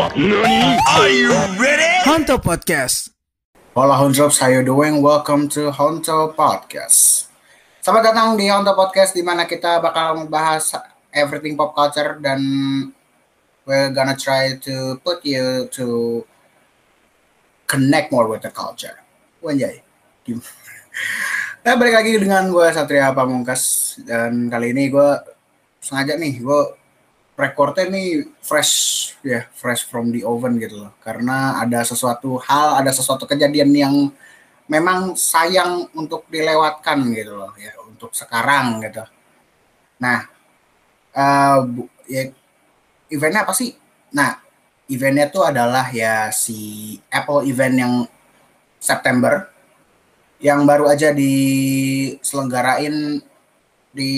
Are you ready? Honto Podcast. Hola Honjobs, how you doing? Welcome to Honto Podcast. Selamat datang di Honto Podcast di mana kita bakal membahas everything pop culture dan we're gonna try to put you to connect more with the culture. Wanjay. Nah, balik lagi dengan gue Satria Pamungkas dan kali ini gue sengaja nih gue recordnya nih fresh ya fresh from the oven gitu loh. Karena ada sesuatu hal ada sesuatu kejadian yang memang sayang untuk dilewatkan gitu loh ya untuk sekarang gitu. Nah uh, ya eventnya apa sih? Nah eventnya tuh adalah ya si Apple event yang September yang baru aja diselenggarain di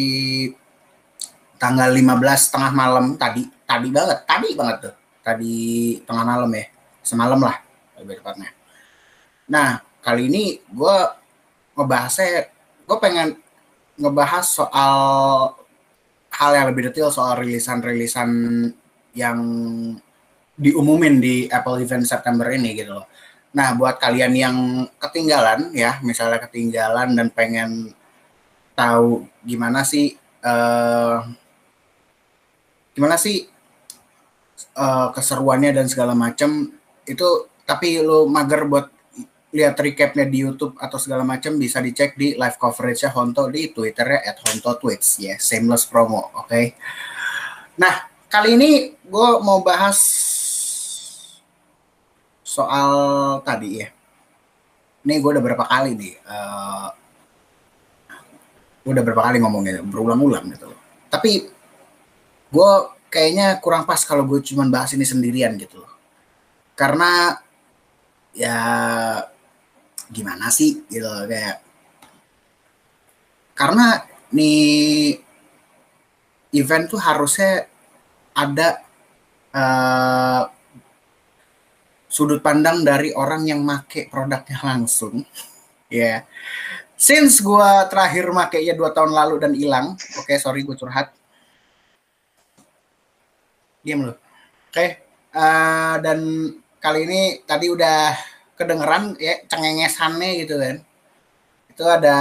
tanggal 15 tengah malam tadi. Tadi banget tadi banget tuh. Tadi tengah malam ya semalam lah lebih tepatnya. Nah kali ini gue ngebahasnya gue pengen ngebahas soal hal yang lebih detail soal rilisan-rilisan yang diumumin di Apple Event September ini gitu loh. Nah, buat kalian yang ketinggalan ya, misalnya ketinggalan dan pengen tahu gimana sih uh, gimana sih uh, keseruannya dan segala macam itu tapi lo mager buat lihat recapnya di YouTube atau segala macam bisa dicek di live coverage-nya Honto di Twitternya at Honto Tweets ya, yeah, shameless promo, oke. Okay? Nah, kali ini gue mau bahas soal tadi ya. Ini gue udah berapa kali nih, uh, udah berapa kali ngomongnya, berulang-ulang gitu. Tapi gue kayaknya kurang pas kalau gue cuma bahas ini sendirian gitu loh. Karena ya gimana sih gitu loh, kayak karena nih event tuh harusnya ada uh, sudut pandang dari orang yang make produknya langsung ya yeah. since gue terakhir makainya dua tahun lalu dan hilang oke okay, sorry gue curhat diam loh. Oke, okay. uh, dan kali ini tadi udah kedengeran ya cengengesannya gitu kan. Itu ada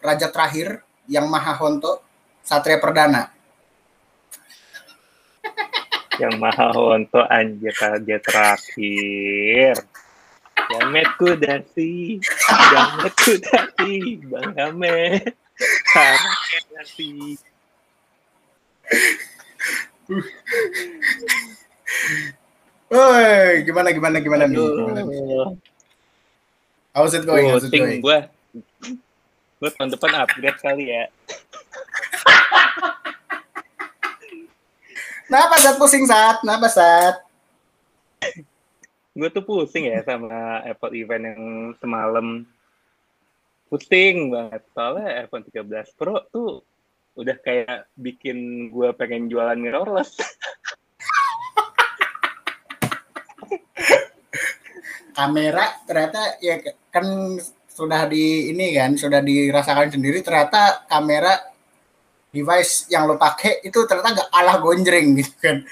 raja terakhir yang Maha Honto, Satria Perdana. yang Maha Honto anjir raja terakhir. Jametku dasi, jametku dasi, Bang Jamet. Woi, gimana gimana gimana nih? Gimana nih? How's it going? How's it going? Gue, gue tahun depan upgrade kali ya. Kenapa saat pusing saat? Kenapa saat? gue tuh pusing ya sama Apple event yang semalam. Pusing banget. Soalnya iPhone 13 Pro tuh udah kayak bikin gue pengen jualan mirrorless. Kamera ternyata ya kan sudah di ini kan sudah dirasakan sendiri ternyata kamera device yang lo pakai itu ternyata gak kalah gonjreng gitu kan.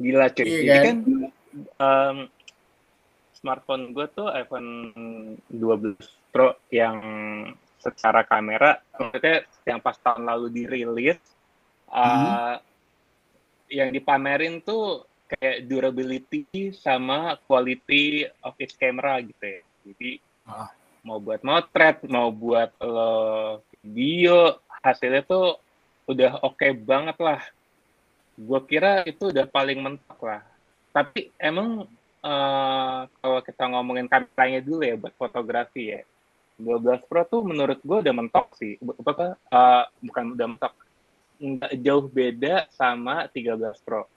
Gila cuy. Iya kan, kan um, smartphone gue tuh iPhone 12 Pro yang secara kamera maksudnya yang pas tahun lalu dirilis uh, yang dipamerin tuh kayak durability sama quality of its camera gitu ya. Jadi uh. mau buat motret mau buat lo video hasilnya tuh udah oke okay banget lah. Gue kira itu udah paling mentok lah. Tapi emang uh, kalau kita ngomongin kameranya dulu ya buat fotografi ya 12 Pro tuh menurut gue udah mentok sih. Apa uh, bukan udah mentok. Nggak jauh beda sama 13 Pro.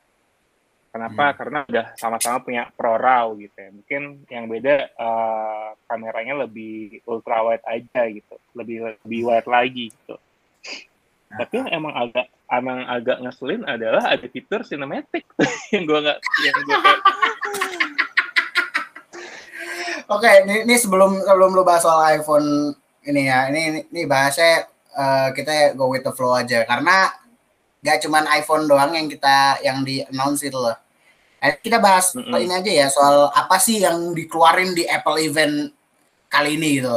Kenapa? Hmm. Karena udah sama-sama punya Pro RAW gitu ya. Mungkin yang beda uh, kameranya lebih ultra wide aja gitu. Lebih lebih wide lagi gitu. Nah. Tapi yang emang agak emang agak ngeselin adalah ada fitur cinematic yang gue nggak yang gue Oke, okay, ini, ini sebelum sebelum lu bahas soal iPhone ini ya, ini ini, ini bahasnya uh, kita go with the flow aja karena Gak cuman iPhone doang yang kita yang di announce itu loh. Eh, kita bahas mm -hmm. ini aja ya soal apa sih yang dikeluarin di Apple event kali ini gitu.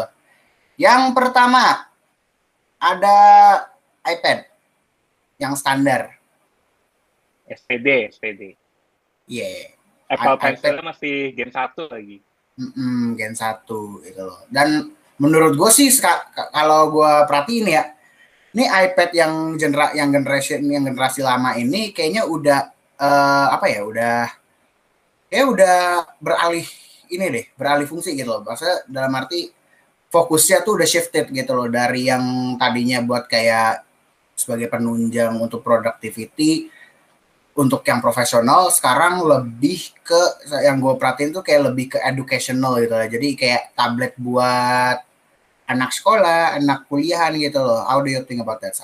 Yang pertama ada iPad yang standar. SPD, SPD. Iya. Yeah. Apple Pencil masih Gen 1 lagi. Mm -mm, Gen 1 gitu loh. Dan menurut gue sih kalau gue perhatiin ya, ini iPad yang genera yang generasi yang generasi lama ini kayaknya udah uh, apa ya udah ya udah beralih ini deh beralih fungsi gitu loh maksudnya dalam arti fokusnya tuh udah shifted gitu loh dari yang tadinya buat kayak sebagai penunjang untuk productivity untuk yang profesional sekarang lebih ke yang gue perhatiin tuh kayak lebih ke educational gitu lah jadi kayak tablet buat anak sekolah anak kuliahan gitu loh how do you think about that?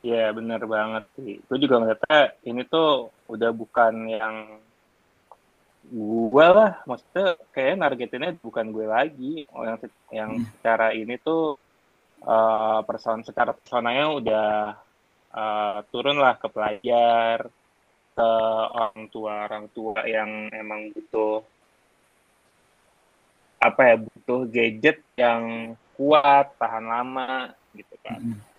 Iya yeah, bener banget sih. Gue juga ngeliatnya ini tuh udah bukan yang gue lah, maksudnya kayak nargetinnya bukan gue lagi. Yang yang hmm. secara ini tuh uh, person secara personanya udah uh, turun lah ke pelajar, ke orang tua orang tua yang emang butuh apa ya butuh gadget yang kuat tahan lama gitu kan. Hmm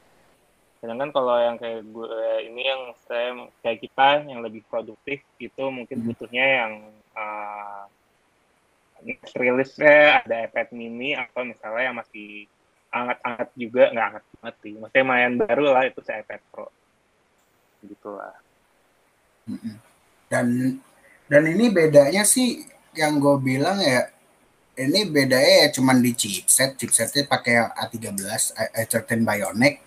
sedangkan kalau yang kayak gue ini yang saya kayak kita yang lebih produktif itu mungkin butuhnya yang uh, rilisnya ada iPad mini atau misalnya yang masih anget-anget juga nggak anget banget sih. Maksudnya main baru lah itu si iPad Pro gitulah dan dan ini bedanya sih yang gue bilang ya ini bedanya ya cuman di chipset. Chipsetnya pakai A13 A13 Bionic.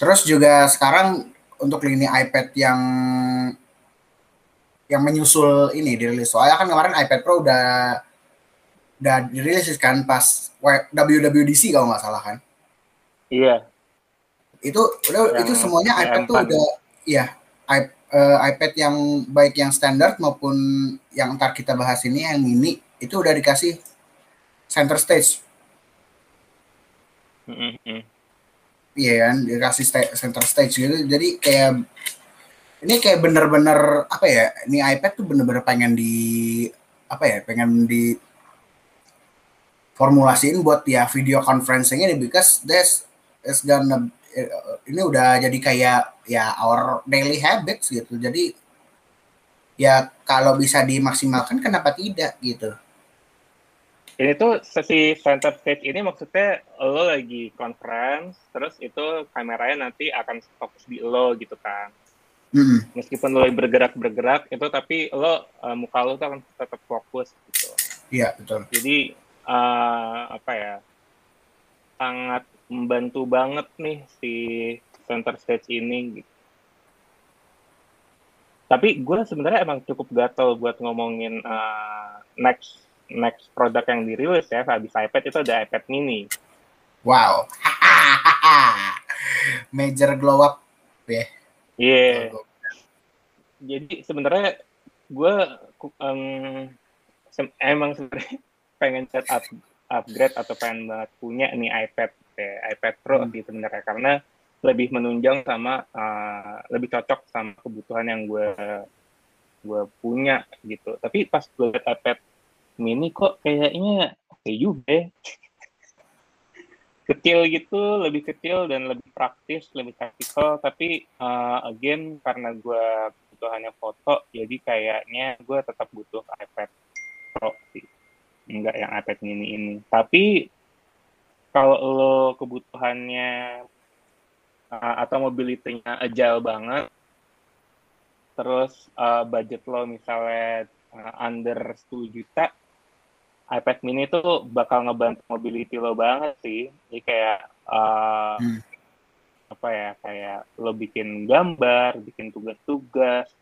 Terus juga sekarang untuk lini iPad yang yang menyusul ini dirilis. Soalnya kan kemarin iPad Pro udah udah dirilis kan pas WWDC kalau nggak salah kan. Iya. Itu udah yang itu semuanya iPad tuh udah iya uh, iPad yang baik yang standar maupun yang ntar kita bahas ini yang mini itu udah dikasih center stage. Mm -hmm Iya kan, dikasih sta- center stage gitu. Jadi kayak ini kayak bener-bener apa ya? Ini iPad tuh bener-bener pengen di apa ya? Pengen di formulasiin buat ya video conferencing ini because this is gonna ini udah jadi kayak ya our daily habits gitu. Jadi ya kalau bisa dimaksimalkan kenapa tidak gitu ini tuh sesi center stage ini maksudnya lo lagi conference terus itu kameranya nanti akan fokus di lo gitu kan mm. meskipun lo bergerak bergerak itu tapi lo uh, muka lo tuh akan tetap fokus gitu iya betul jadi uh, apa ya sangat membantu banget nih si center stage ini gitu tapi gue sebenarnya emang cukup gatel buat ngomongin uh, next next produk yang dirilis ya habis iPad itu ada iPad mini. Wow. Major glow up ya. Iya. Yeah. Jadi sebenarnya gue um, emang sebenarnya pengen set up upgrade atau pengen banget punya nih iPad ya, iPad Pro hmm. sih sebenarnya karena lebih menunjang sama uh, lebih cocok sama kebutuhan yang gue gue punya gitu. Tapi pas gue lihat iPad mini kok kayaknya oke okay juga ya. kecil gitu, lebih kecil dan lebih praktis, lebih praktikal. Tapi uh, again karena gue kebutuhannya foto, jadi kayaknya gue tetap butuh iPad Pro sih, enggak yang iPad mini ini. Tapi kalau lo kebutuhannya uh, atau mobilitinya agile banget, terus uh, budget lo misalnya uh, under 10 juta, iPad mini itu bakal ngebantu mobility lo banget sih. Jadi kayak uh, hmm. apa ya kayak lo bikin gambar, bikin tugas-tugas,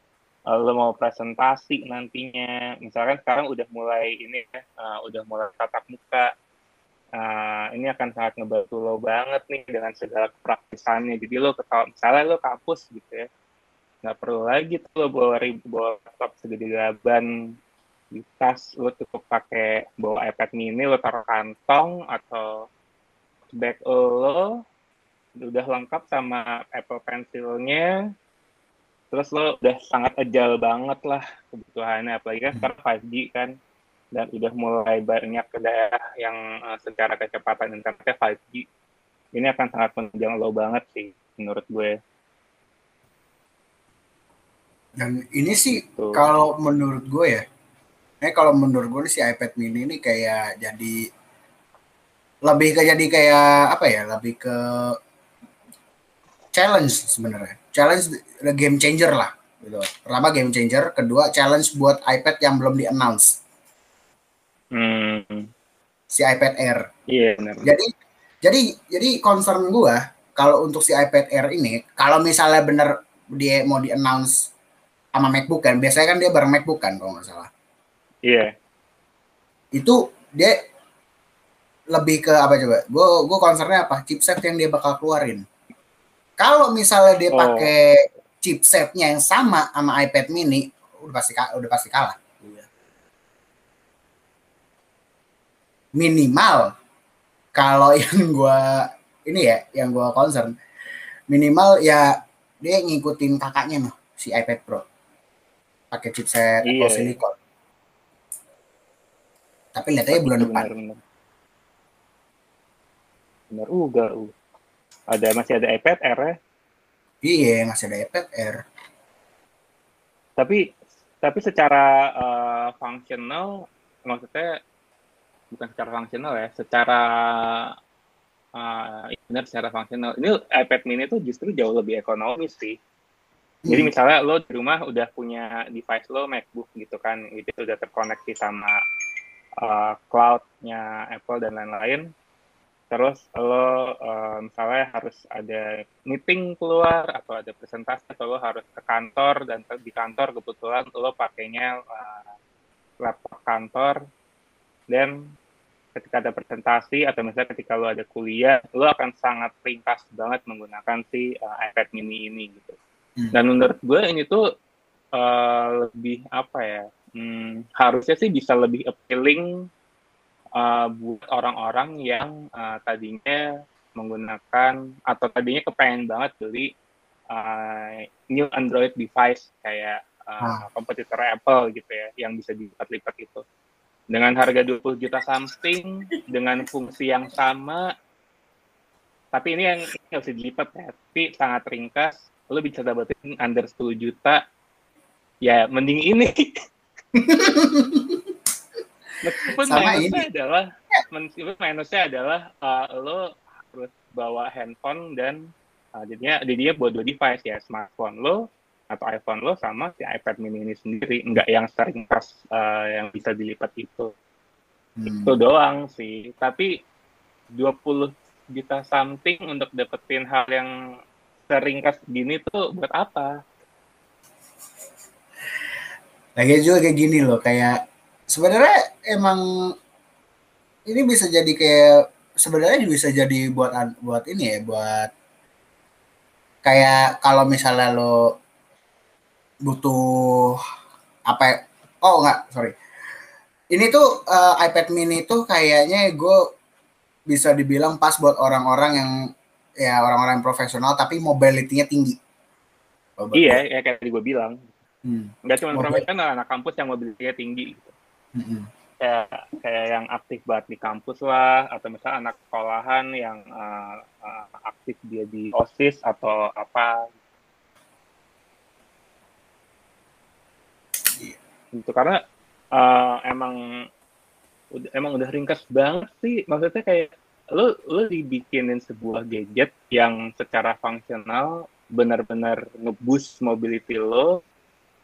lo mau presentasi nantinya. Misalkan sekarang udah mulai ini ya, uh, udah mulai tatap muka. Uh, ini akan sangat ngebantu lo banget nih dengan segala kepraktisannya. Jadi lo kalau misalnya lo kampus gitu ya, nggak perlu lagi tuh lo bawa bawa laptop segede gaban di tas lo cukup pakai bawa iPad mini lo taruh kantong atau bag lo udah lengkap sama Apple Pencil-nya terus lo udah sangat agile banget lah kebutuhannya apalagi kan sekarang 5G kan dan udah mulai banyak ke daerah yang uh, secara kecepatan internetnya 5G ini akan sangat menunjang lo banget sih menurut gue. Dan ini sih Tuh. kalau menurut gue ya eh kalau menurut gue si iPad mini ini kayak jadi lebih ke jadi kayak apa ya lebih ke challenge sebenarnya challenge game changer lah gitu. Pertama game changer. Kedua challenge buat iPad yang belum di announce hmm. si iPad Air. Iya yeah, jadi jadi jadi concern gue kalau untuk si iPad Air ini kalau misalnya bener dia mau di announce sama MacBook kan biasanya kan dia bareng MacBook kan kalau nggak salah. Iya. Yeah. itu dia lebih ke apa coba? Gue gue concernnya apa? Chipset yang dia bakal keluarin kalau misalnya dia oh. pakai chipsetnya yang sama sama iPad mini udah pasti udah pasti kalah minimal kalau yang gue ini ya yang gue concern minimal ya dia ngikutin kakaknya noh si iPad Pro pakai chipset iya, Apple iya. Silicon. Tapi lihat aja bulan depan. Benar, benar. juga. Uh. Ada masih ada iPad Air ya? Iya, masih ada iPad Air. Tapi tapi secara uh, fungsional maksudnya bukan secara fungsional ya, secara uh, benar secara fungsional. Ini iPad mini itu justru jauh lebih ekonomis sih jadi hmm. misalnya lo di rumah udah punya device lo MacBook gitu kan, itu udah terkoneksi sama uh, cloud-nya Apple dan lain-lain. Terus lo uh, misalnya harus ada meeting keluar atau ada presentasi atau lo harus ke kantor dan di kantor kebetulan lo pakainya uh, laptop kantor dan ketika ada presentasi atau misalnya ketika lo ada kuliah, lo akan sangat ringkas banget menggunakan si uh, iPad mini ini gitu. Hmm. Dan menurut gue ini tuh uh, lebih apa ya? Hmm, harusnya sih bisa lebih appealing uh, buat orang-orang yang uh, tadinya menggunakan atau tadinya kepengen banget beli uh, new Android device kayak uh, kompetitor Apple gitu ya yang bisa dilipat-lipat itu. Dengan harga 20 juta something dengan fungsi yang sama tapi ini yang nggak bisa dilipat ya tapi sangat ringkas lo bisa dapetin under 10 juta ya mending ini meskipun Sama minusnya ini. adalah meskipun minusnya adalah uh, lo harus bawa handphone dan uh, jadinya jadinya buat dua device ya smartphone lo atau iPhone lo sama si iPad mini ini sendiri nggak yang sering pas uh, yang bisa dilipat itu hmm. itu doang sih tapi 20 juta something untuk dapetin hal yang seringkas gini tuh buat apa? Lagi juga kayak gini loh, kayak sebenarnya emang ini bisa jadi kayak sebenarnya bisa jadi buat buat ini ya, buat kayak kalau misalnya lo butuh apa ya? oh enggak sorry ini tuh uh, iPad mini tuh kayaknya gue bisa dibilang pas buat orang-orang yang ya orang-orang profesional tapi mobility-nya tinggi. Iya, ya kayak tadi gue bilang. Hmm. Gak cuma profesional, anak kampus yang mobility-nya tinggi. Hmm. Kayak kayak yang aktif banget di kampus lah, atau misalnya anak sekolahan yang uh, uh, aktif dia di osis atau apa. Iya. Itu karena uh, emang emang udah ringkas banget sih, maksudnya kayak lo lo dibikinin sebuah gadget yang secara fungsional benar-benar ngeboost mobility lo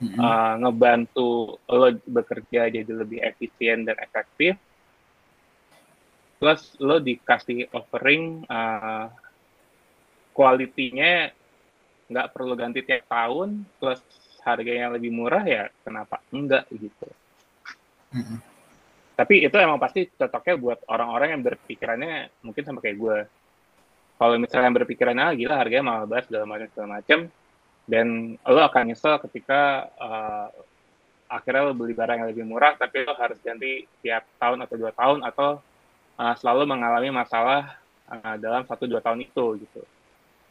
mm-hmm. uh, ngebantu lo bekerja jadi lebih efisien dan efektif. Plus lo dikasih offering uh, kualitinya nggak perlu ganti tiap tahun plus harganya lebih murah ya kenapa enggak gitu. Mm-hmm. Tapi itu emang pasti cocoknya buat orang-orang yang berpikirannya mungkin sama kayak gue. Kalau misalnya yang berpikiran ah gila harganya mahal banget segala macam segala macam dan lo akan nyesel ketika uh, akhirnya lo beli barang yang lebih murah tapi lo harus ganti tiap tahun atau dua tahun atau uh, selalu mengalami masalah uh, dalam satu dua tahun itu gitu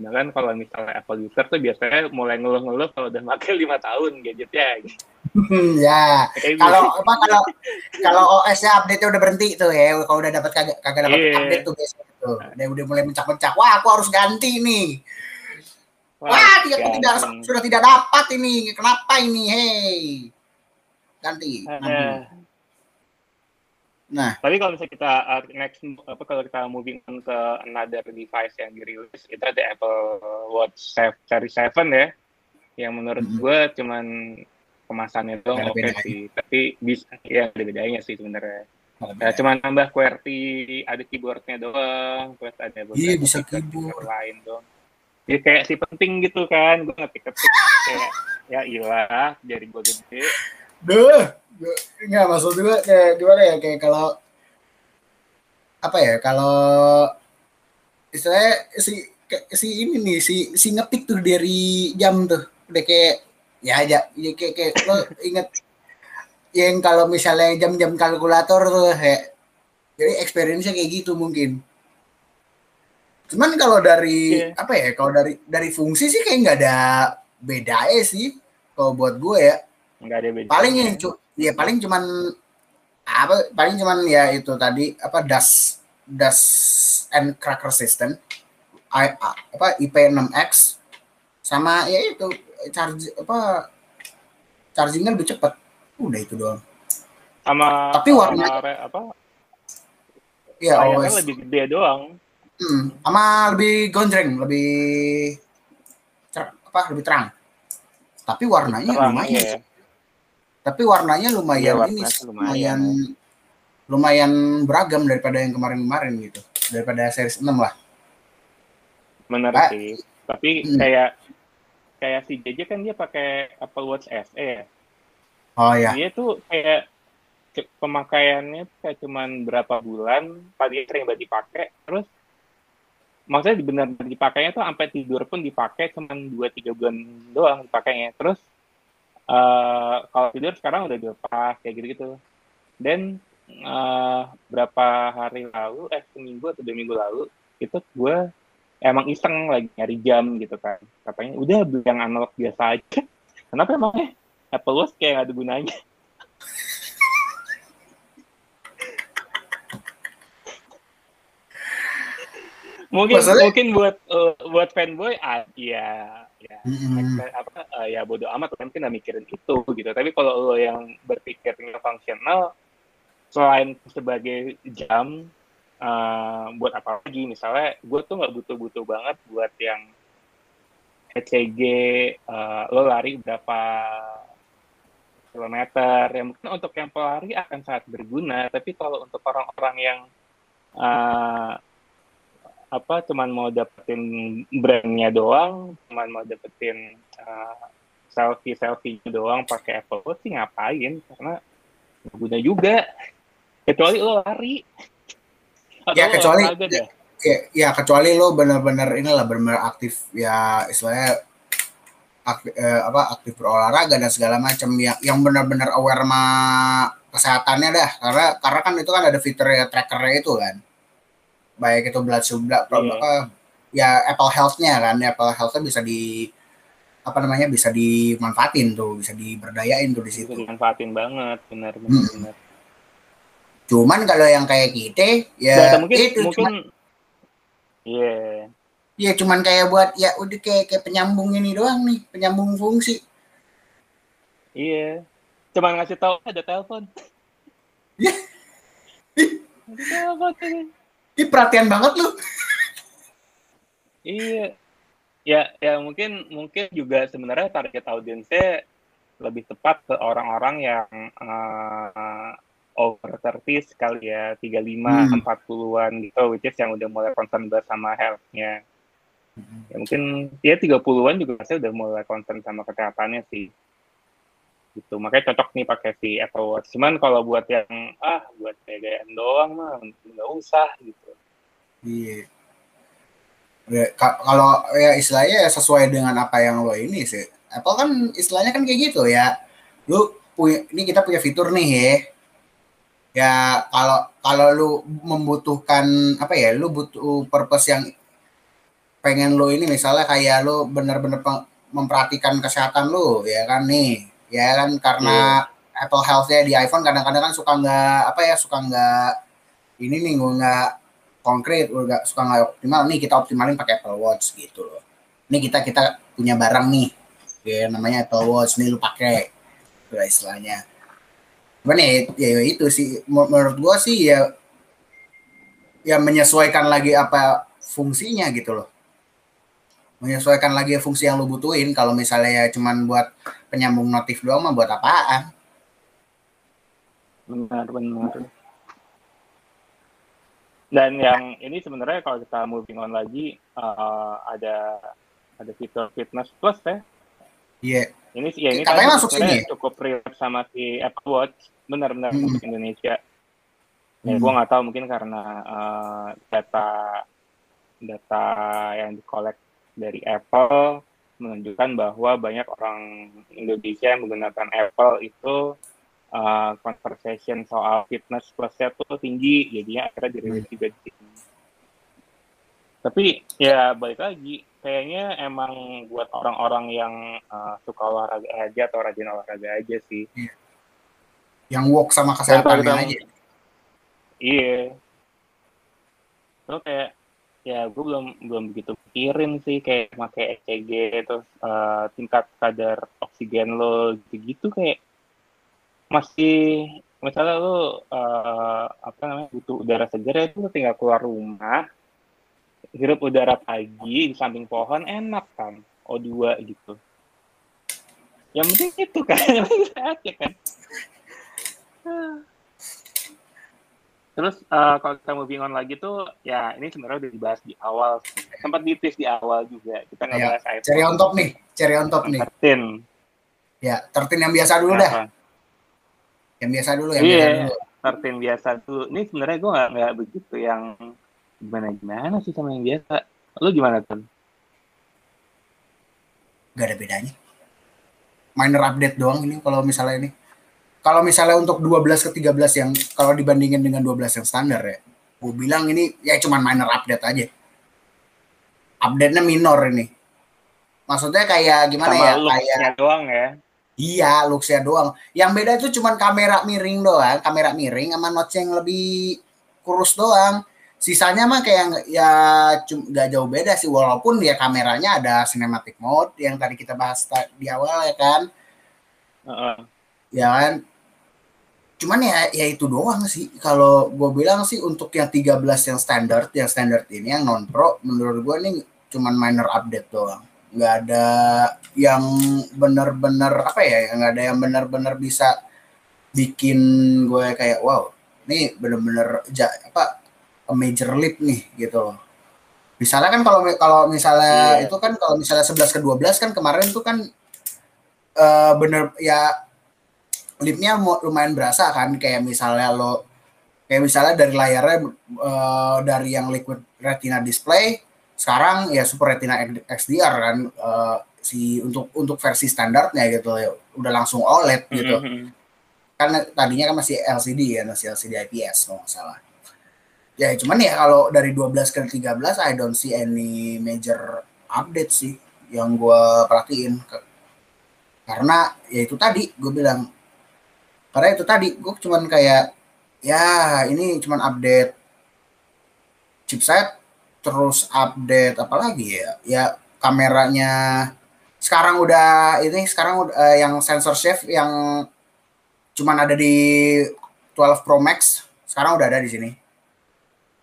Sedangkan kalau misalnya Apple user tuh biasanya mulai ngeluh-ngeluh kalau udah pakai lima tahun gadgetnya. ya, kalau apa kalau kalau OS-nya update udah berhenti tuh ya, kalau udah dapat kagak kagak dapat yeah. update tuh biasanya tuh, dia udah mulai mencak-mencak, wah aku harus ganti nih. Wah, wah tidak, tidak sudah tidak dapat ini, kenapa ini, hey, ganti. Uh, Nah, tapi kalau misalnya kita uh, next apa kalau kita moving on ke another device yang dirilis itu ada Apple Watch Series 7 ya, yang menurut mm -hmm. gue cuman kemasannya doang oke okay sih, tapi bisa ya ada bedanya sih sebenarnya. Nah, cuman nambah QWERTY, ada keyboardnya doang, terus ada beberapa iya, bisa keyboard. lain dong. Jadi kayak si penting gitu kan, gue ngetik-ngetik kayak ya ilah jari gue gede. Duh, nggak maksud gue kayak gimana ya kayak kalau apa ya kalau istilahnya si si ini nih si si ngetik tuh dari jam tuh. Udah kayak ya aja ya kayak, kayak lo inget yang kalau misalnya jam-jam kalkulator tuh kayak jadi experience-nya kayak gitu mungkin cuman kalau dari yeah. apa ya kalau dari dari fungsi sih kayak nggak ada beda sih kalau buat gue ya. Nggak ada beda paling yang ya paling cuman apa paling cuman ya itu tadi apa das das and cracker system. I, apa IP6X sama ya itu charge apa chargingnya lebih cepat udah itu doang. Sama tapi warna apa? Ya lebih gede doang hmm, sama lebih gonjreng lebih apa lebih terang. Tapi warnanya terang, lumayan. ya tapi warnanya lumayan ya, ini lumayan. lumayan lumayan beragam daripada yang kemarin-kemarin gitu. Daripada series 6 lah. Benar nah, sih. Tapi hmm. kayak kayak si JJ kan dia pakai Apple Watch SE ya? Oh ya dia tuh kayak pemakaiannya kayak cuman berapa bulan tadi sering banget dipakai terus maksudnya benar dipakainya tuh sampai tidur pun dipakai dua tiga bulan doang dipakainya. Terus uh, kalau tidur sekarang udah dilepas kayak gitu-gitu. Dan uh, berapa hari lalu eh seminggu atau dua minggu lalu itu gue emang iseng lagi nyari jam gitu kan. Katanya udah beli yang analog biasa aja. Kenapa emangnya? Apple Watch kayak gak ada gunanya mungkin Masalah? mungkin buat uh, buat fanboy ah iya ya mm-hmm. apa uh, ya bodoh amat kan kita mikirin itu gitu tapi kalau lo yang berpikirnya fungsional selain sebagai jam uh, buat apa lagi misalnya gue tuh nggak butuh-butuh banget buat yang ECG uh, lo lari berapa kilometer yang mungkin untuk yang pelari akan sangat berguna tapi kalau untuk orang-orang yang uh, apa cuman mau dapetin brandnya doang, cuman mau dapetin uh, selfie selfie doang pakai Apple Watch sih ngapain? Karena guna juga. Kecuali lo lari. Atau ya kecuali ya, ya, ya kecuali lo benar-benar inilah benar-benar aktif ya istilahnya aktif, eh, apa aktif berolahraga dan segala macam yang yang benar-benar aware sama kesehatannya dah karena karena kan itu kan ada fitur ya trackernya itu kan baik itu blood sugar yeah. apa ya Apple Health-nya kan Apple Health-nya bisa di apa namanya bisa dimanfaatin tuh bisa diberdayain tuh di situ dimanfaatin banget benar benar, hmm. benar. cuman kalau yang kayak kita ya mungkin, itu mungkin iya yeah. ya cuman kayak buat ya udah kayak kayak penyambung ini doang nih penyambung fungsi iya yeah. cuman ngasih tahu ada telepon ada telepon ini perhatian banget lu. iya. Ya, ya mungkin mungkin juga sebenarnya target audiensnya lebih tepat ke orang-orang yang uh, over 30 sekali ya, 35, hmm. 40-an gitu, which is yang udah mulai concern bersama health-nya. Hmm. Ya mungkin ya 30-an juga pasti udah mulai concern sama kesehatannya sih gitu. Makanya cocok nih pakai si Apple Watch. Cuman kalau buat yang ah buat gayaan doang mah nggak usah gitu. Iya. Ya, kalau ya istilahnya ya sesuai dengan apa yang lo ini sih. Apple kan istilahnya kan kayak gitu ya. Lu punya ini kita punya fitur nih ya ya kalau kalau lu membutuhkan apa ya lu butuh purpose yang pengen lo ini misalnya kayak lo bener-bener memperhatikan kesehatan lo ya kan nih ya kan karena yeah. Apple Health-nya di iPhone kadang-kadang kan suka nggak apa ya suka nggak ini nih gue nggak konkret nggak suka nggak optimal. Nih kita optimalin pakai Apple Watch gitu loh. Ini kita kita punya barang nih. Ya namanya Apple Watch nih lu pakai. Itu istilahnya. Cuman ya, ya, ya itu sih. Menurut gua sih ya ya menyesuaikan lagi apa fungsinya gitu loh menyesuaikan lagi fungsi yang lu butuhin. Kalau misalnya ya cuman buat penyambung notif doang mah buat apaan? Benar benar. Dan yang ini sebenarnya kalau kita moving on lagi uh, ada ada fitur fitness plus ya. Iya. Yeah. ini ya ini katanya masuk sini cukup relate sama si Apple Watch. Benar-benar hmm. untuk Indonesia. Ya hmm. gue nggak tahu mungkin karena uh, data data yang dikolek dari Apple menunjukkan bahwa banyak orang Indonesia yang menggunakan Apple itu uh, conversation soal fitness plusnya tuh tinggi, jadinya akhirnya dirilis hmm. juga di sini. Tapi ya balik lagi, kayaknya emang buat orang-orang yang uh, suka olahraga aja atau rajin olahraga aja sih. Iya. Yang work sama kesehatannya aja. Iya. Terus kayak ya gue belum belum begitu pikirin sih kayak pakai ECG terus uh, tingkat kadar oksigen lo gitu-gitu kayak masih misalnya lo uh, apa namanya butuh udara segar ya itu tinggal keluar rumah hirup udara pagi di samping pohon enak kan O2 gitu. Yang penting itu kan yang penting aja kan Terus uh, kalau kita moving on lagi tuh, ya ini sebenarnya udah dibahas di awal, sempat ditis di awal juga. Kita nggak ya, bahas iPhone. Cherry on top nih, cherry on top nih. Tertin. Ya, tertin yang biasa dulu Kenapa? dah. Yang biasa dulu, yang iya, biasa dulu. Tertin biasa dulu. Ini sebenarnya gue nggak nggak begitu yang gimana gimana sih sama yang biasa. Lu gimana tuh? Gak ada bedanya. Minor update doang ini kalau misalnya ini kalau misalnya untuk 12 ke 13 yang kalau dibandingin dengan 12 yang standar ya, gue bilang ini ya cuma minor update aja. Update-nya minor ini. Maksudnya kayak gimana Sama ya? Kayak doang ya. Iya, looks-nya doang. Yang beda itu cuma kamera miring doang, kamera miring sama notch yang lebih kurus doang. Sisanya mah kayak ya nggak jauh beda sih walaupun ya kameranya ada cinematic mode yang tadi kita bahas di awal ya kan. Uh -uh. Ya kan, cuman ya ya itu doang sih. Kalau gue bilang sih untuk yang 13 yang standar yang standar ini yang non pro menurut gue nih cuman minor update doang. Nggak ada yang bener-bener apa ya nggak ada yang bener-bener bisa bikin gue kayak wow ini bener-bener ja, apa a major leap nih gitu loh. Misalnya kan kalau kalau misalnya yeah. itu kan kalau misalnya 11 ke 12 kan kemarin tuh kan uh, bener ya lipnya lumayan berasa kan kayak misalnya lo kayak misalnya dari layarnya uh, dari yang liquid retina display sekarang ya super retina XDR kan uh, si untuk untuk versi standarnya gitu ya udah langsung OLED gitu. mm -hmm. karena tadinya kan masih LCD ya masih LCD IPS kalau nggak salah. Ya cuman ya kalau dari 12 ke 13 I don't see any major update sih yang gue perhatiin. Karena ya itu tadi gue bilang karena itu tadi gue cuman kayak ya ini cuman update chipset terus update apa lagi ya? Ya kameranya sekarang udah ini sekarang udah uh, yang sensor shift yang cuman ada di 12 Pro Max sekarang udah ada di sini.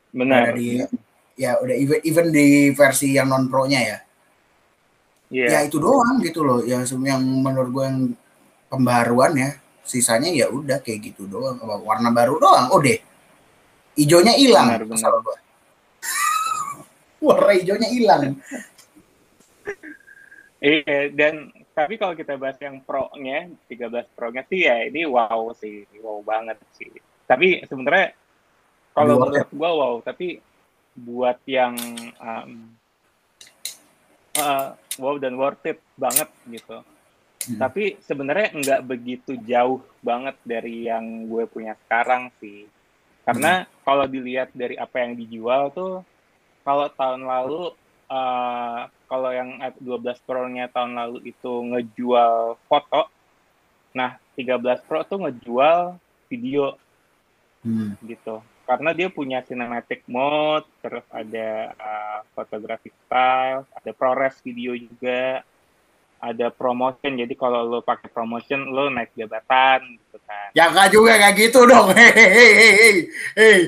Benar. ada di ya udah even, even di versi yang non pro nya ya. Yeah. ya itu doang gitu loh yang yang menurut gue yang pembaruan ya sisanya ya udah kayak gitu doang warna baru doang oh deh. Hijaunya hilang warna hijaunya hilang. Iya dan tapi kalau kita bahas yang pro-nya 13 pro-nya sih ya ini wow sih wow banget sih. Tapi sebenarnya kalau menurut gua wow tapi buat yang um, uh, wow dan worth it banget gitu Hmm. Tapi sebenarnya nggak begitu jauh banget dari yang gue punya sekarang sih. Karena hmm. kalau dilihat dari apa yang dijual tuh, kalau tahun lalu uh, kalau yang 12 Pro-nya tahun lalu itu ngejual foto, nah 13 Pro tuh ngejual video hmm. gitu. Karena dia punya cinematic mode, terus ada uh, photographic style, ada ProRes video juga, ada promotion. Jadi kalau lo pakai promotion lo naik jabatan gitu kan. Ya nggak juga kayak gitu dong. Hei hei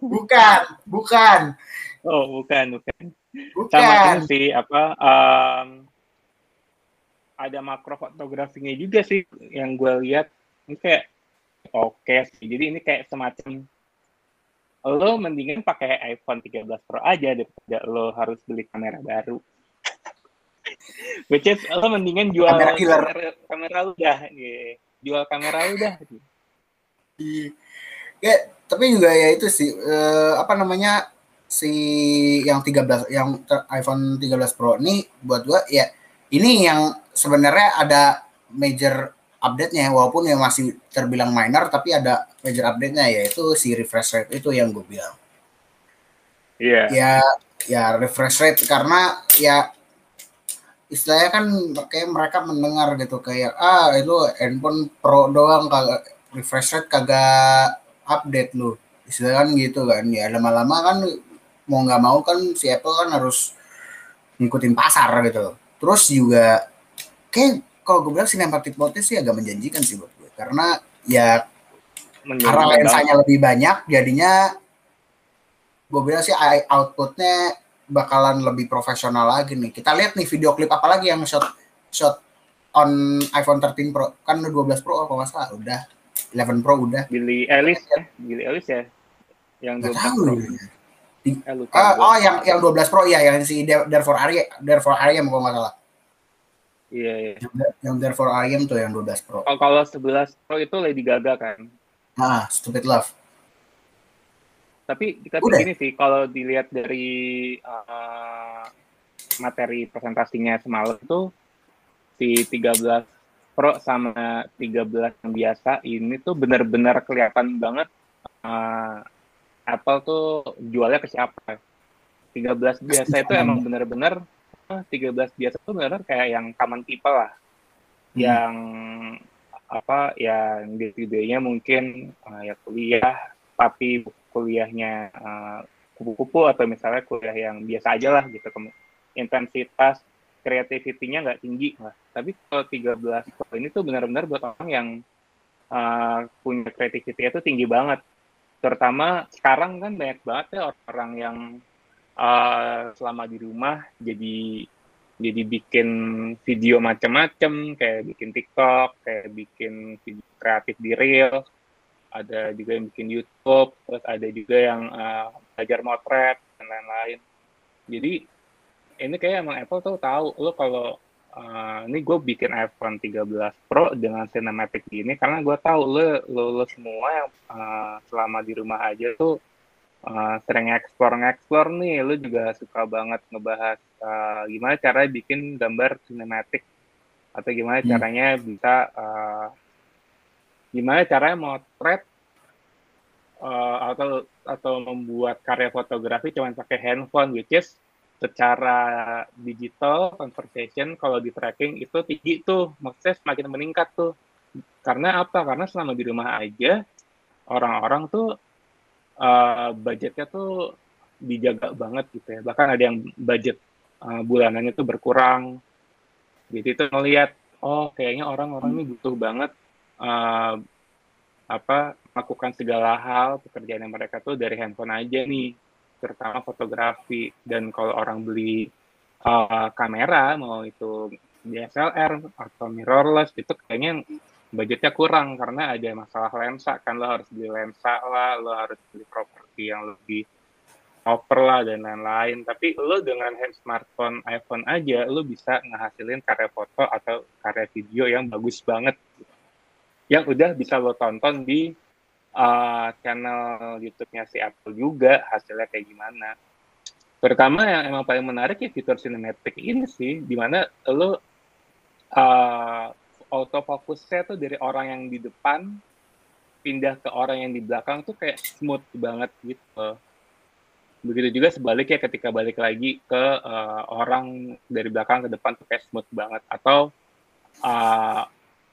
bukan bukan. Oh bukan bukan, bukan. sama ini sih apa um, ada makro fotografinya juga sih yang gue lihat. Ini kayak oke okay sih. Jadi ini kayak semacam lo mendingan pakai iPhone 13 Pro aja daripada lo harus beli kamera baru Which is lo mendingan jual kamera, kamera, kamera udah, yeah. jual kamera udah. Iya. Ya, tapi juga ya itu sih uh, apa namanya si yang 13 yang iPhone 13 Pro ini buat gua ya ini yang sebenarnya ada major update-nya walaupun yang masih terbilang minor tapi ada major update-nya yaitu si refresh rate itu yang gue bilang. Iya. Yeah. Ya ya refresh rate karena ya istilahnya kan kayak mereka mendengar gitu kayak ah itu handphone pro doang kagak refresh rate kagak update lu. Istilahnya kan gitu kan ya lama-lama kan mau nggak mau kan si Apple kan harus ngikutin pasar gitu. Terus juga kayak kalau gue bilang cinematic mode sih agak menjanjikan sih buat gue karena ya karena lensanya lebih banyak jadinya gue bilang sih outputnya bakalan lebih profesional lagi nih. Kita lihat nih video klip apa lagi yang shot shot on iPhone 13 Pro. Kan 12 Pro kalau nggak salah udah 11 Pro udah. Billy Ellis ya, Billy Ellis ya. Yang 12 tahu, Pro. Ya. Di, eh, uh, oh yang yang 12 Pro ya yang si Therefore Arya Therefore Arya kalau nggak salah. Iya, iya. Yang, yang Therefore I Am tuh yang 12 Pro. Oh, kalau 11 Pro itu Lady Gaga kan? Ah, Stupid Love. Tapi kita begini sih, kalau dilihat dari uh, materi presentasinya semalam tuh si 13 Pro sama 13 yang biasa ini tuh benar-benar kelihatan banget uh, Apple tuh jualnya ke siapa. 13 biasa itu emang benar-benar 13 biasa tuh benar kayak yang common people lah. Hmm. Yang apa yang di videonya mungkin uh, ya kuliah tapi kuliahnya uh, kupu-kupu atau misalnya kuliah yang biasa aja lah gitu. Intensitas kreativitinya nggak tinggi lah. Tapi kalau 13 kalau ini tuh benar-benar buat orang yang uh, punya kreativitinya itu tinggi banget. Terutama sekarang kan banyak banget ya orang yang uh, selama di rumah jadi jadi bikin video macam-macam kayak bikin TikTok kayak bikin video kreatif di Reels ada juga yang bikin YouTube, terus ada juga yang uh, belajar motret dan lain-lain. Jadi ini kayak emang Apple tuh tahu lo kalau uh, ini gue bikin iPhone 13 Pro dengan cinematic gini karena gue tahu lo lo, lo semua yang uh, selama di rumah aja tuh uh, sering explore ngeksplor nih lo juga suka banget ngebahas uh, gimana cara bikin gambar cinematic atau gimana hmm. caranya bisa uh, gimana caranya motret uh, atau atau membuat karya fotografi cuma pakai handphone which is secara digital conversation kalau di tracking itu tinggi tuh. Maksudnya semakin meningkat tuh. Karena apa? Karena selama di rumah aja orang-orang tuh uh, budgetnya tuh dijaga banget gitu ya. Bahkan ada yang budget uh, bulanannya tuh berkurang. Jadi itu melihat oh kayaknya orang-orang ini butuh banget uh, apa melakukan segala hal pekerjaan yang mereka tuh dari handphone aja nih terutama fotografi. Dan kalau orang beli uh, kamera mau itu DSLR atau mirrorless itu kayaknya budgetnya kurang karena ada masalah lensa kan. Lo harus beli lensa lah lo harus beli properti yang lebih over lah dan lain-lain. Tapi lo dengan hand smartphone iPhone aja lo bisa ngehasilin karya foto atau karya video yang bagus banget yang udah bisa lo tonton di uh, channel YouTube-nya si Apple juga hasilnya kayak gimana. Pertama yang emang paling menarik ya fitur cinematic ini sih, di mana lo uh, autofocusnya tuh dari orang yang di depan pindah ke orang yang di belakang tuh kayak smooth banget gitu. begitu juga sebaliknya ketika balik lagi ke uh, orang dari belakang ke depan tuh kayak smooth banget atau uh,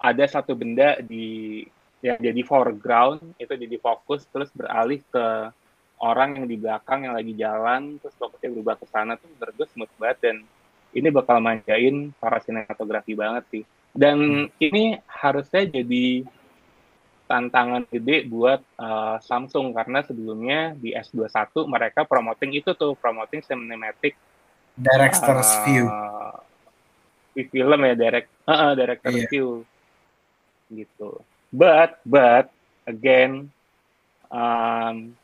ada satu benda di yang jadi foreground itu jadi fokus terus beralih ke orang yang di belakang yang lagi jalan terus fokusnya berubah ke sana tuh menurut gue smooth banget dan ini bakal manjain para sinematografi banget sih. Dan ini harusnya jadi tantangan gede buat uh, Samsung karena sebelumnya di S21 mereka promoting itu tuh promoting cinematic director's uh, view. di film ya direct uh, uh, director's yeah. view gitu. But but again um,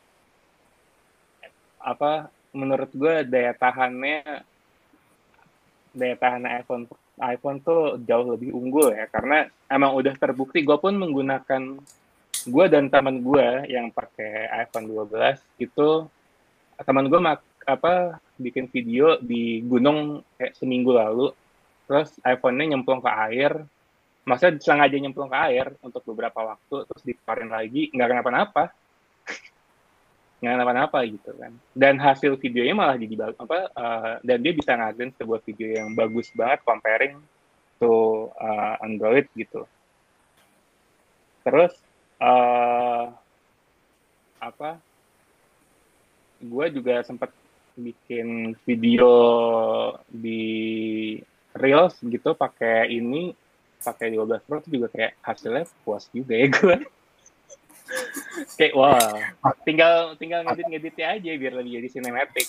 apa menurut gue daya tahannya daya tahan iPhone iPhone tuh jauh lebih unggul ya. Karena emang udah terbukti gue pun menggunakan gue dan teman gue yang pakai iPhone 12 itu teman gue mak apa bikin video di gunung kayak seminggu lalu. Terus iPhone-nya nyemplung ke air maksudnya sengaja nyemplung ke air untuk beberapa waktu terus dikeluarin lagi nggak kenapa-napa. Nggak kenapa-napa gitu kan. Dan hasil videonya malah jadi apa uh, dan dia bisa ngadain sebuah video yang bagus banget comparing to uh, Android gitu. Terus uh, apa gue juga sempat bikin video di Reels gitu pakai ini pakai 12 Pro itu juga kayak hasilnya puas juga ya gue kayak wah tinggal tinggal ngedit ngeditnya aja biar lebih jadi sinematik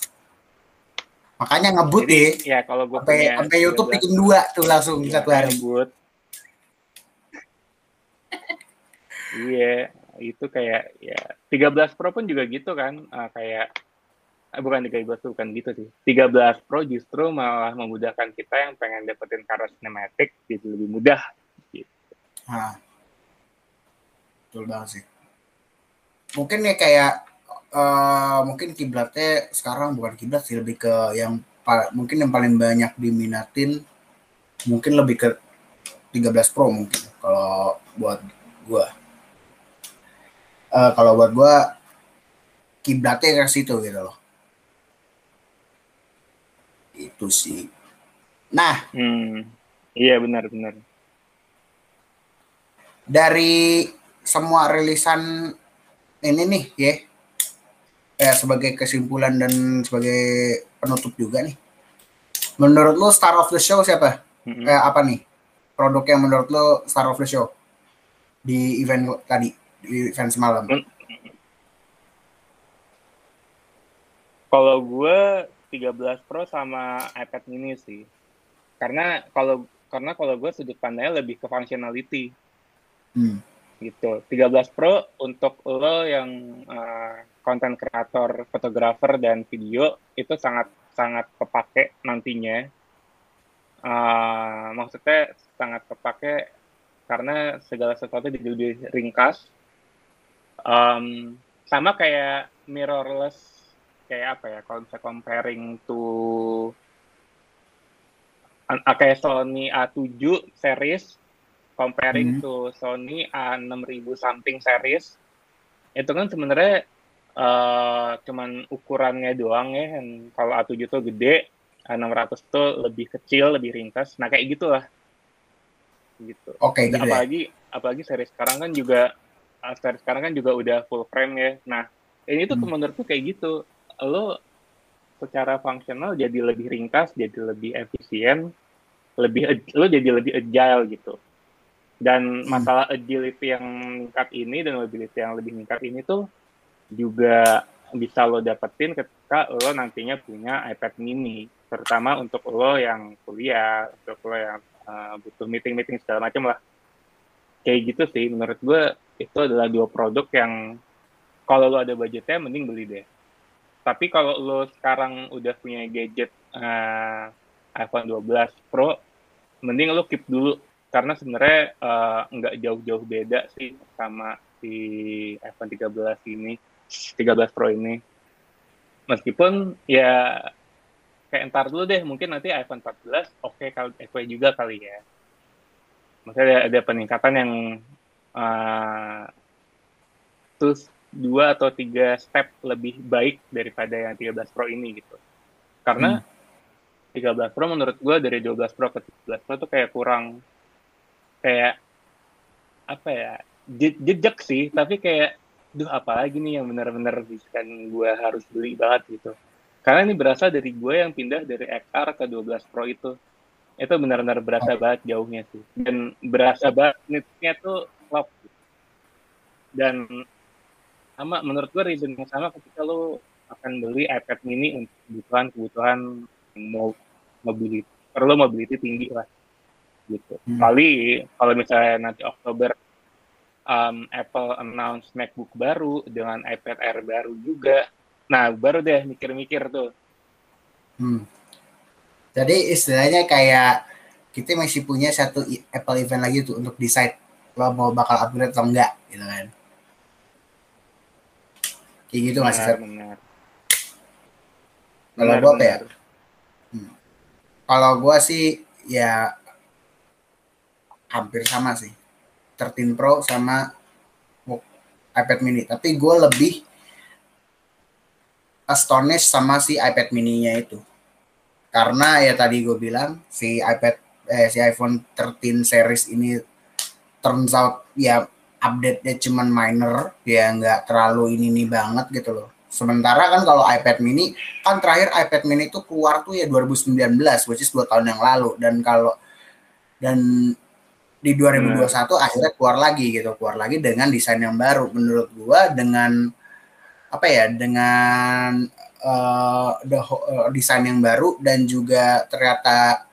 makanya ngebut jadi, ya. kalau gue sampai, sampai YouTube bikin dua tuh langsung ya, satu hari. ngebut. Iya itu kayak ya 13 Pro pun juga gitu kan uh, kayak bukan 13 Pro bukan gitu sih 13 Pro justru malah memudahkan kita yang pengen dapetin karya sinematik jadi lebih mudah gitu. Nah, betul banget sih mungkin ya kayak uh, mungkin kiblatnya sekarang bukan kiblat sih lebih ke yang mungkin yang paling banyak diminatin mungkin lebih ke 13 Pro mungkin kalau buat gua. Uh, kalau buat gua kiblatnya ke situ gitu loh. Itu sih. Nah, hmm, iya benar benar. Dari semua rilisan ini nih ya eh, sebagai kesimpulan dan sebagai penutup juga nih menurut lo star of the show siapa mm-hmm. eh, apa nih produk yang menurut lo star of the show di event tadi di event semalam kalau gue 13 Pro sama iPad mini sih karena kalau karena kalau gue sudut pandangnya lebih ke functionality hmm gitu. 13 Pro untuk lo yang konten uh, kreator, fotografer dan video itu sangat sangat kepake nantinya. Uh, maksudnya sangat kepake karena segala sesuatu jadi lebih ringkas. Um, sama kayak mirrorless kayak apa ya kalau bisa comparing to kayak Sony A7 series comparing hmm. to Sony A6000 something series itu kan sebenarnya uh, cuman ukurannya doang ya yang kalau A7 tuh gede A600 tuh lebih kecil lebih ringkas nah kayak gitulah gitu oke okay, gitu ya. apalagi ya? apalagi seri sekarang kan juga uh, seri sekarang kan juga udah full frame ya nah ini tuh hmm. menurutku kayak gitu lo secara fungsional jadi lebih ringkas jadi lebih efisien lebih lo jadi lebih agile gitu dan hmm. masalah agility yang meningkat ini dan mobility yang lebih meningkat ini tuh juga bisa lo dapetin ketika lo nantinya punya iPad mini, terutama untuk lo yang kuliah, untuk lo yang uh, butuh meeting-meeting segala macam lah. Kayak gitu sih, menurut gue itu adalah dua produk yang kalau lo ada budgetnya mending beli deh. Tapi kalau lo sekarang udah punya gadget uh, iPhone 12 Pro, mending lo keep dulu. Karena sebenarnya uh, nggak jauh-jauh beda sih sama si iPhone 13 ini 13 Pro ini. Meskipun ya kayak entar dulu deh mungkin nanti iPhone 14 oke okay, kali FW juga kali ya. Maksudnya ada, ada peningkatan yang uh, terus dua atau tiga step lebih baik daripada yang 13 Pro ini gitu. Karena hmm. 13 Pro menurut gue dari 12 Pro ke 13 Pro tuh kayak kurang kayak apa ya jejak sih. Tapi kayak duh apa lagi nih yang benar-benar kan gue harus beli banget gitu. Karena ini berasal dari gue yang pindah dari XR ke 12 Pro itu. Itu benar-benar berasa banget jauhnya sih. Dan berasa banget nitnya tuh love dan sama menurut gue reason yang sama ketika lo akan beli iPad mini untuk kebutuhan kebutuhan mau mobility perlu mobility tinggi lah gitu hmm. kali kalau misalnya nanti Oktober um, Apple announce MacBook baru dengan iPad Air baru juga nah baru deh mikir-mikir tuh hmm. Jadi istilahnya kayak kita masih punya satu Apple event lagi tuh untuk decide lo mau bakal upgrade atau enggak gitu kan. Kayak gitu masih benar, Kalau gue kayak hmm, kalau gue sih ya hampir sama sih. 13 Pro sama iPad mini. Tapi gue lebih astonished sama si iPad mininya itu. Karena ya tadi gue bilang si iPad eh, si iPhone 13 series ini turns out ya update-nya cuman minor ya nggak terlalu ini nih banget gitu loh. Sementara kan kalau iPad mini kan terakhir iPad mini itu keluar tuh ya 2019 which is dua tahun yang lalu. Dan kalau dan di 2021 hmm. akhirnya keluar lagi gitu keluar lagi dengan desain yang baru. Menurut gua dengan apa ya dengan uh, the uh, desain yang baru dan juga ternyata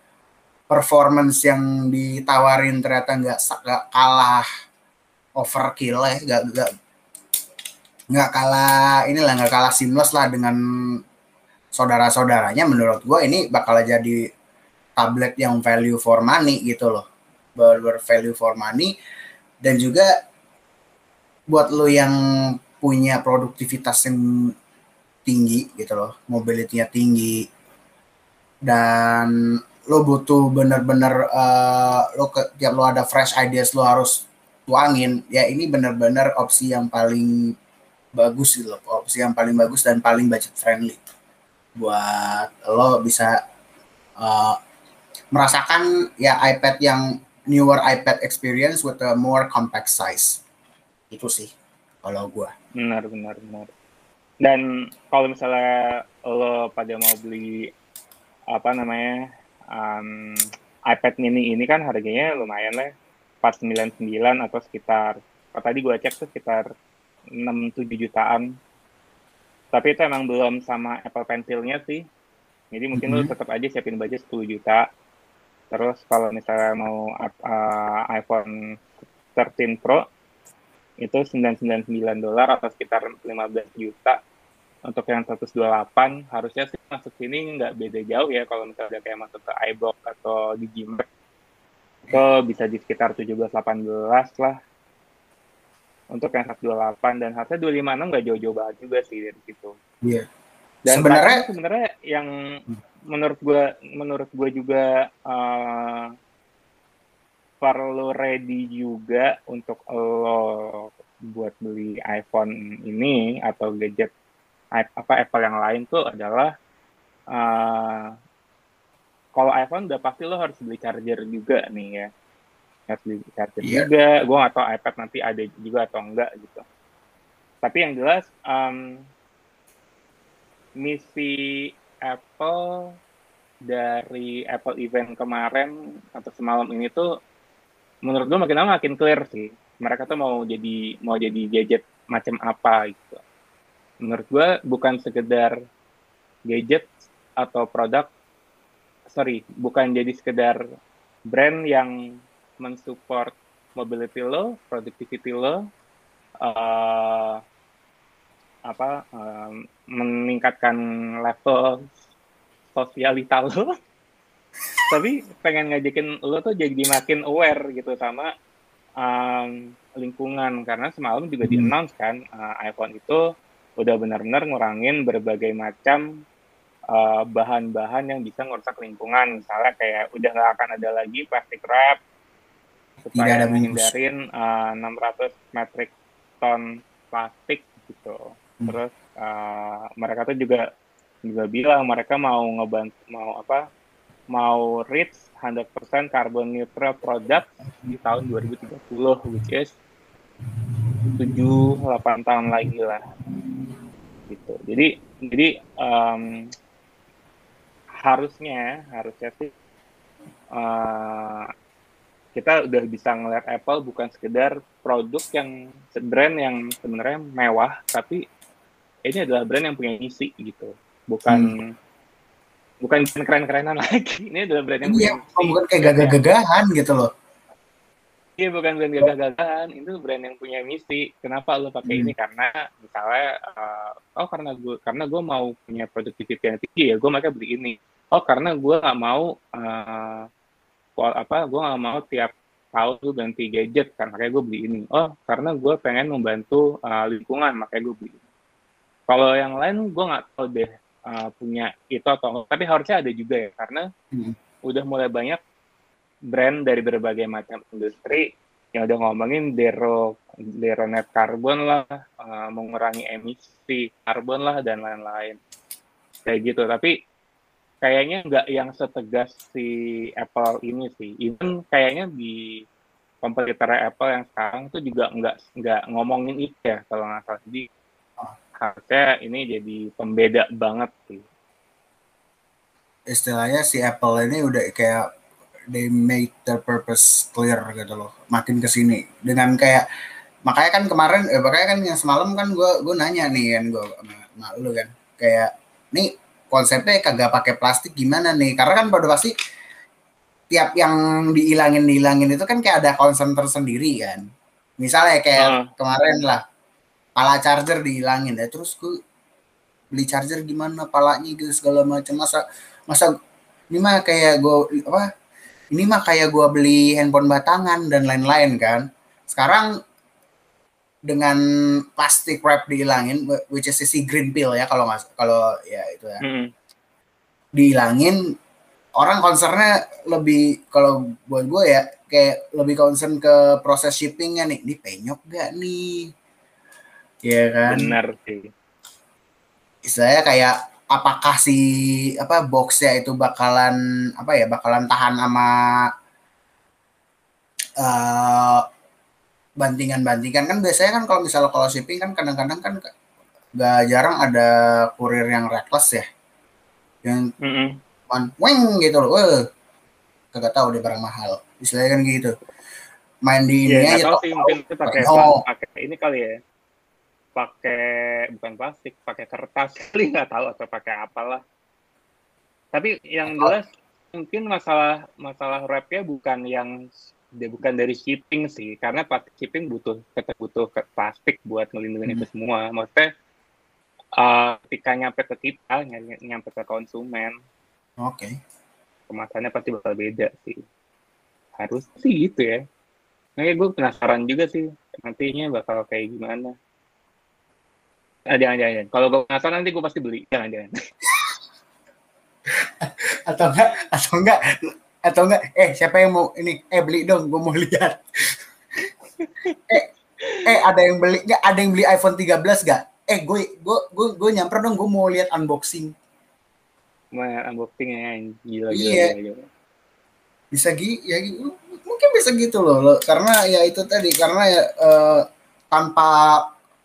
performance yang ditawarin ternyata nggak nggak kalah overkill ya nggak nggak nggak kalah inilah nggak kalah seamless lah dengan saudara-saudaranya. Menurut gue ini bakal jadi tablet yang value for money gitu loh. Ber, ber value for money. Dan juga buat lo yang punya produktivitas yang tinggi gitu loh, mobility-nya tinggi. Dan lo butuh bener-bener uh, lo ke, tiap lo ada fresh ideas lo harus tuangin. Ya ini bener-bener opsi yang paling bagus gitu loh. Opsi yang paling bagus dan paling budget friendly. Buat lo bisa uh, merasakan ya iPad yang newer iPad experience with a more compact size. Itu sih kalau gue benar benar benar. Dan kalau misalnya lo pada mau beli apa namanya um, iPad mini ini kan harganya lumayan lah 499 atau sekitar kalau tadi gue cek tuh sekitar 6-7 jutaan. Tapi itu emang belum sama Apple Pencilnya sih. Jadi mungkin mm -hmm. lo tetap aja siapin budget 10 juta. Terus kalau misalnya mau uh, iPhone 13 Pro itu 999 dolar atau sekitar 15 juta. Untuk yang 128 harusnya sih masuk sini nggak beda jauh ya kalau misalnya kayak masuk ke iBook atau di Itu bisa di sekitar 17-18 lah untuk yang 128 dan harusnya 256 nggak jauh-jauh banget juga sih dari situ. Iya. Yeah. Dan sebenarnya sebenarnya yang menurut gue menurut gue juga uh, perlu ready juga untuk lo buat beli iPhone ini atau gadget apa Apple yang lain tuh adalah uh, kalau iPhone udah pasti lo harus beli charger juga nih ya harus beli charger yeah. juga gue gak tau iPad nanti ada juga atau enggak gitu tapi yang jelas um, misi Apple dari Apple event kemarin atau semalam ini tuh menurut gue makin lama makin clear sih. Mereka tuh mau jadi mau jadi gadget macam apa gitu. Menurut gue bukan sekedar gadget atau produk, sorry, bukan jadi sekedar brand yang mensupport mobility lo, productivity lo, uh, apa uh, meningkatkan level sosialita lo. Tapi pengen ngajakin lo tuh jadi makin aware gitu sama um, lingkungan. Karena semalam juga di announce kan uh, iPhone itu udah benar-benar ngurangin berbagai macam uh, bahan-bahan yang bisa ngerusak lingkungan. Misalnya kayak udah nggak akan ada lagi plastik wrap supaya menghindarin uh, 600 metric ton plastik gitu. Hmm. terus uh, mereka tuh juga juga bilang mereka mau ngebantu mau apa mau reach 100% carbon neutral product di tahun 2030 which is 7 8 tahun lagi lah. Gitu. Jadi jadi um, harusnya harusnya sih uh, kita udah bisa ngeliat Apple bukan sekedar produk yang brand yang sebenarnya mewah tapi ini adalah brand yang punya misi gitu bukan hmm. bukan keren-kerenan lagi ini adalah brand yang iya, punya bukan kayak gagah-gagahan gitu loh Iya bukan brand gagah-gagahan, itu brand yang punya misi. Kenapa lo pakai hmm. ini? Karena misalnya, uh, oh karena gue karena gue mau punya produktivitas yang tinggi ya, gue makanya beli ini. Oh karena gue gak mau uh, apa? Gue gak mau tiap tahun gue ganti gadget, kan makanya gue beli ini. Oh karena gue pengen membantu uh, lingkungan, makanya gue beli ini. Kalau yang lain gue nggak tahu deh uh, punya itu atau tapi harusnya ada juga ya karena hmm. udah mulai banyak brand dari berbagai macam industri yang udah ngomongin zero zero net carbon lah, uh, mengurangi emisi karbon lah dan lain-lain kayak gitu. Tapi kayaknya nggak yang setegas si Apple ini sih. Even kayaknya di kompetitor Apple yang sekarang tuh juga nggak nggak ngomongin itu ya kalau nggak salah. Jadi harusnya ini jadi pembeda banget sih. Istilahnya si Apple ini udah kayak they made their purpose clear gitu loh makin ke sini dengan kayak makanya kan kemarin eh, makanya kan yang semalam kan gue gue nanya nih kan gue sama, lu kan kayak nih konsepnya kagak pakai plastik gimana nih? Karena kan pada pasti tiap yang dihilangin dihilangin itu kan kayak ada concern tersendiri kan. Misalnya kayak uh. kemarin lah pala charger dihilangin ya terus gue beli charger gimana palanya gitu segala macam. Masa masa ini mah kayak gue apa ini mah kayak gue beli handphone batangan dan lain-lain kan. Sekarang dengan plastik wrap dihilangin which is si green pill ya kalau mas kalau ya itu ya. Hmm. dihilangin orang concernnya lebih kalau buat gue ya kayak lebih concern ke proses shippingnya nih. Ini penyok gak nih? Ya kan? Benar sih. Istilahnya kayak apakah si apa boxnya itu bakalan apa ya bakalan tahan sama uh, bantingan-bantingan kan biasanya kan kalau misalnya kalau shipping kan kadang-kadang kan gak jarang ada kurir yang reckless ya yang mm -hmm. weng gitu loh Wah, kagak tahu deh barang mahal istilahnya kan gitu main di ini ya, aja tahu sih mungkin itu pakai oh. pakai ini kali ya pakai bukan plastik, pakai kertas kali nggak tahu atau pakai apalah. Tapi yang jelas mungkin masalah masalah wrapnya bukan yang dia bukan dari shipping sih, karena plastik shipping butuh tetap butuh plastik buat ngelindungin hmm. itu semua. Maksudnya uh, ketika nyampe ke kita, nyampe ke konsumen, oke, okay. kemasannya pasti bakal beda sih. Harus sih gitu ya. Nah, gue penasaran juga sih nantinya bakal kayak gimana. Ah, jangan, jangan, Kalau gue penasaran nanti gue pasti beli. Jangan, jangan. atau enggak, atau enggak, atau enggak, eh siapa yang mau ini, eh beli dong, gue mau lihat. eh, eh ada yang beli, enggak, ada yang beli iPhone 13 gak? Eh gue, gue, gue, gue nyamper dong, gue mau lihat unboxing. Mau unboxing ya, gila, iya. gila, gila. Bisa gitu, ya. Mungkin bisa gitu loh, loh, karena ya itu tadi, karena ya uh, tanpa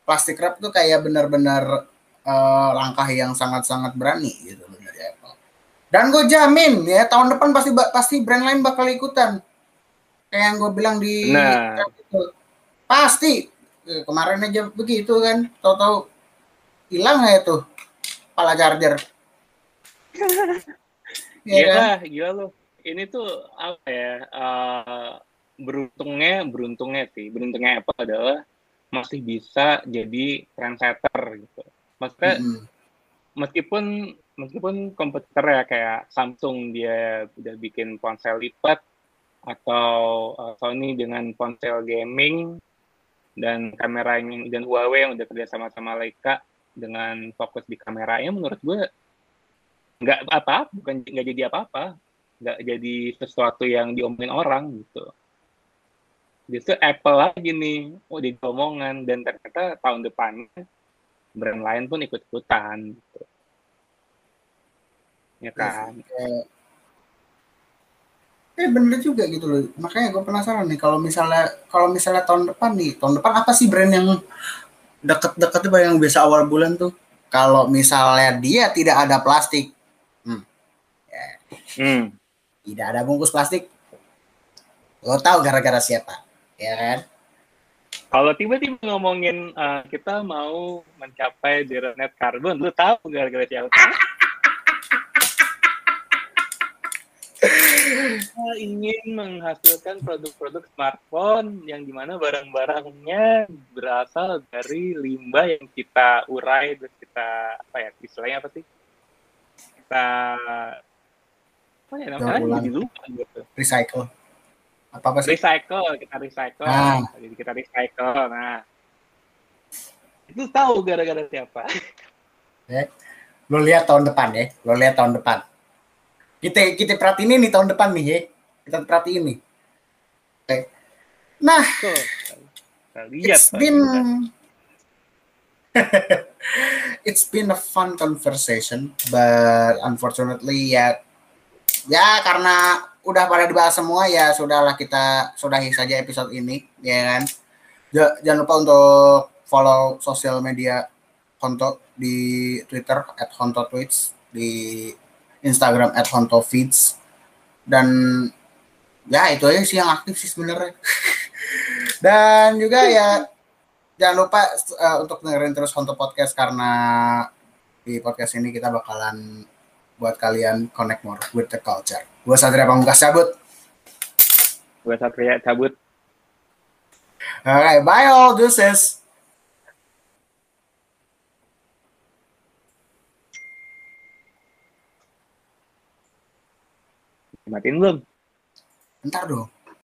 plastik wrap tuh kayak benar-benar uh, langkah yang sangat-sangat berani gitu. Dan gue jamin ya tahun depan pasti pasti brand lain bakal ikutan. Kayak yang gue bilang di nah. itu. Pasti eh, kemarin aja begitu kan, tahu-tahu hilang ya tuh pala charger. ya gila, kan? gila lo. Ini tuh apa ya? Uh, beruntungnya, beruntungnya sih, beruntungnya Apple adalah masih bisa jadi trendsetter gitu. Maksudnya mm -hmm. meskipun meskipun kompetitor ya kayak Samsung dia udah bikin ponsel lipat atau uh, Sony dengan ponsel gaming dan kamera yang dan Huawei yang udah kerja sama sama Leica dengan fokus di kameranya menurut gue nggak apa bukan nggak jadi apa-apa nggak jadi sesuatu yang diomongin orang gitu justru Apple lagi nih oh di omongan dan ternyata tahun depan brand lain pun ikut-ikutan gitu. Ya kan? Eh bener juga gitu loh. Makanya gue penasaran nih kalau misalnya kalau misalnya tahun depan nih, tahun depan apa sih brand yang deket-deket tuh yang biasa awal bulan tuh? Kalau misalnya dia tidak ada plastik, hmm, ya, hmm. tidak ada bungkus plastik, lo tahu gara-gara siapa, ya kan? Kalau tiba-tiba ngomongin uh, kita mau mencapai zero net carbon, lu tahu gara-gara siapa? Kita ingin menghasilkan produk-produk smartphone yang di mana barang-barangnya berasal dari limbah yang kita urai dan kita apa ya istilahnya apa sih? Kita apa ya namanya? Jadi lupa gitu. Recycle. Apa apa sih? Recycle kita recycle. Ah. jadi kita recycle nah. Itu tahu gara-gara siapa? Eh, lo lihat tahun depan ya lo lihat tahun depan kita kita perhatiin ini tahun depan nih ya. Kita perhatiin nih. Oke. Nah, lihat it's been it's been a fun conversation, but unfortunately ya ya karena udah pada dibahas semua ya sudahlah kita sudahi saja episode ini ya kan. Jangan lupa untuk follow sosial media Honto di Twitter at Honto Tweets di Instagram at Honto Feeds dan ya itu aja sih yang aktif sih sebenarnya dan juga ya jangan lupa uh, untuk dengerin terus Honto Podcast karena di podcast ini kita bakalan buat kalian connect more with the culture. Gue Satria Pamungkas cabut. Gue Satria cabut. Alright, bye all. Deuces. Matiin belum? Bentar dong.